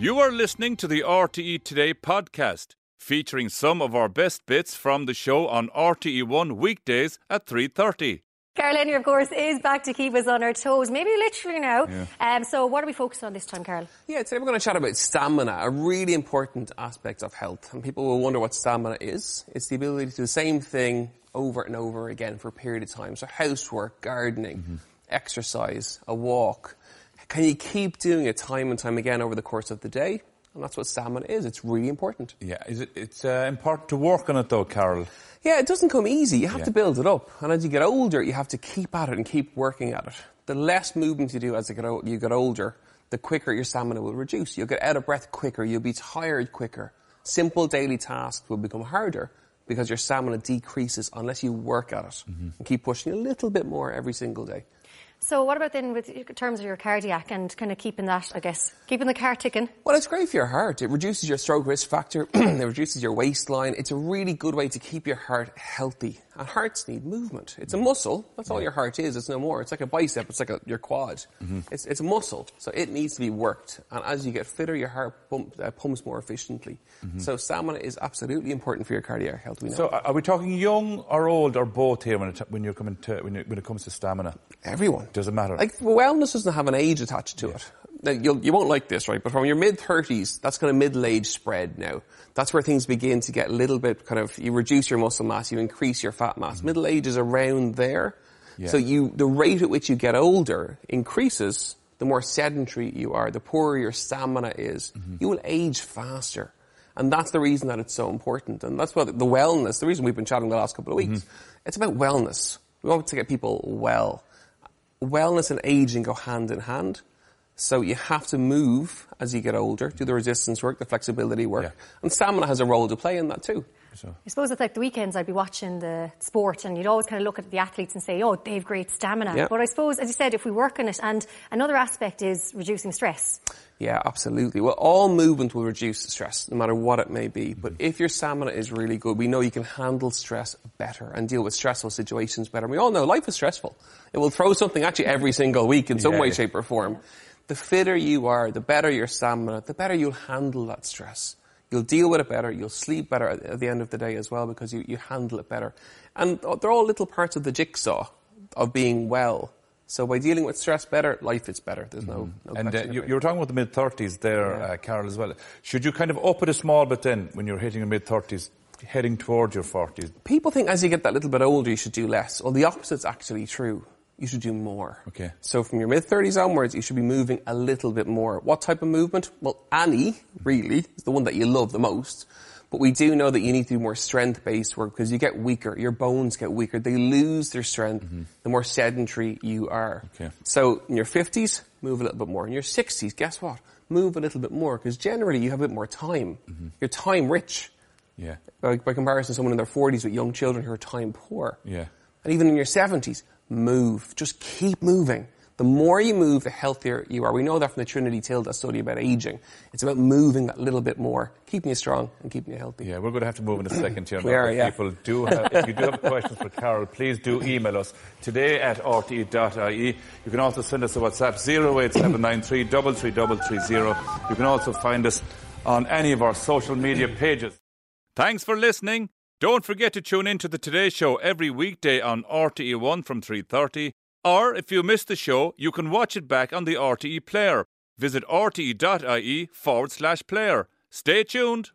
You are listening to the RTE Today podcast, featuring some of our best bits from the show on RTE1 weekdays at 3:30. Karl of course, is back to keep us on our toes, maybe literally now. Um, so, what are we focused on this time, Karl? Yeah, today we're going to chat about stamina, a really important aspect of health. And people will wonder what stamina is. It's the ability to do the same thing over and over again for a period of time. So housework, gardening, exercise, a walk. Can you keep doing it time and time again over the course of the day? And that's what stamina is. It's really important. Yeah, is it? It's uh, important to work on it though, Karl. Yeah, it doesn't come easy. You have Yeah. to build it up. And as you get older, you have to keep at it and keep working at it. The less movement you do as you get, o- you get older, the quicker your stamina will reduce. You'll get out of breath quicker. You'll be tired quicker. Simple daily tasks will become harder because your stamina decreases unless you work at it Mm-hmm. and keep pushing a little bit more every single day. So, what about then with in terms of your cardiac and kind of keeping that, I guess, keeping the car ticking? Well, it's great for your heart. It reduces your stroke risk factor. it reduces your waistline. It's a really good way to keep your heart healthy. And hearts need movement. It's a muscle. That's all your heart is. It's no more. It's like a bicep. It's like a, your quad. It's, it's a muscle. So it needs to be worked. And as you get fitter, your heart pump, uh, pumps more efficiently. So stamina is absolutely important for your cardiac health. We know. So, uh, are we talking young or old or both here when it, when you're coming to when it, when it comes to stamina? Everyone. Doesn't matter. Like wellness doesn't have an age attached to it. Now, you'll, you won't like this, right? But from your mid thirties, that's kind of middle age spread now. That's where things begin to get a little bit kind of. You reduce your muscle mass, you increase your fat mass. Mm-hmm. Middle age is around there. Yeah. So you, the rate at which you get older increases. The more sedentary you are, the poorer your stamina is. Mm-hmm. You will age faster. And that's the reason that it's so important. And that's what the wellness, the reason we've been chatting the last couple of weeks, mm-hmm. it's about wellness. We want to get people well wellness and aging go hand in hand. So you have to move as you get older, do the resistance work, the flexibility work. Yeah. And stamina has a role to play in that too. So, I suppose at like the weekends I'd be watching the sport and you'd always kind of look at the athletes and say, oh, they've great stamina. Yeah. But I suppose, as you said, if we work on it, and another aspect is reducing stress. Yeah, absolutely. Well, all movement will reduce stress, no matter what it may be. Mm-hmm. But if your stamina is really good, we know you can handle stress better and deal with stressful situations better. And we all know life is stressful. It will throw something at you every single week in some Yeah, way, yeah. shape or form. The fitter you are, the better your stamina, the better you'll handle that stress. You'll deal with it better, you'll sleep better at, the end of the day as well because you, you handle it better. And they're all little parts of the jigsaw of being well. So by dealing with stress better, life is better. There's no, no and uh, you, you were talking about the mid thirties there, uh, Karl, as well. Should you kind of up it a small bit then when you're hitting your mid thirties, heading towards your forties? People think as you get that little bit older, you should do less. Well, the opposite's actually true. You should do more. Okay. So from your mid 30s onwards, you should be moving a little bit more. What type of movement? Well, any, really, is the one that you love the most. But we do know that you need to do more strength-based work because you get weaker. Your bones get weaker. They lose their strength mm-hmm. the more sedentary you are. Okay. So in your 50s, move a little bit more. In your 60s, guess what? Move a little bit more because generally you have a bit more time. Mm-hmm. You're time rich Yeah. by, by comparison to someone in their 40s with young children who are time poor. Yeah. And even in your 70s, move. Just keep moving. The more you move, the healthier you are. We know that from the Trinity TILDA study about aging. It's about moving that little bit more, keeping you strong and keeping you healthy. Yeah, we're going to have to move in a second here. We are, If yeah. People do have, if you do have questions for Karl, please do email us today at rte.ie. You can also send us a WhatsApp 08793 33330. You can also find us on any of our social media pages. Thanks for listening. Don't forget to tune in to the Today Show every weekday on RTE1 from 3.30. Or if you missed the show, you can watch it back on the RTE player. Visit rte.ie forward slash player. Stay tuned.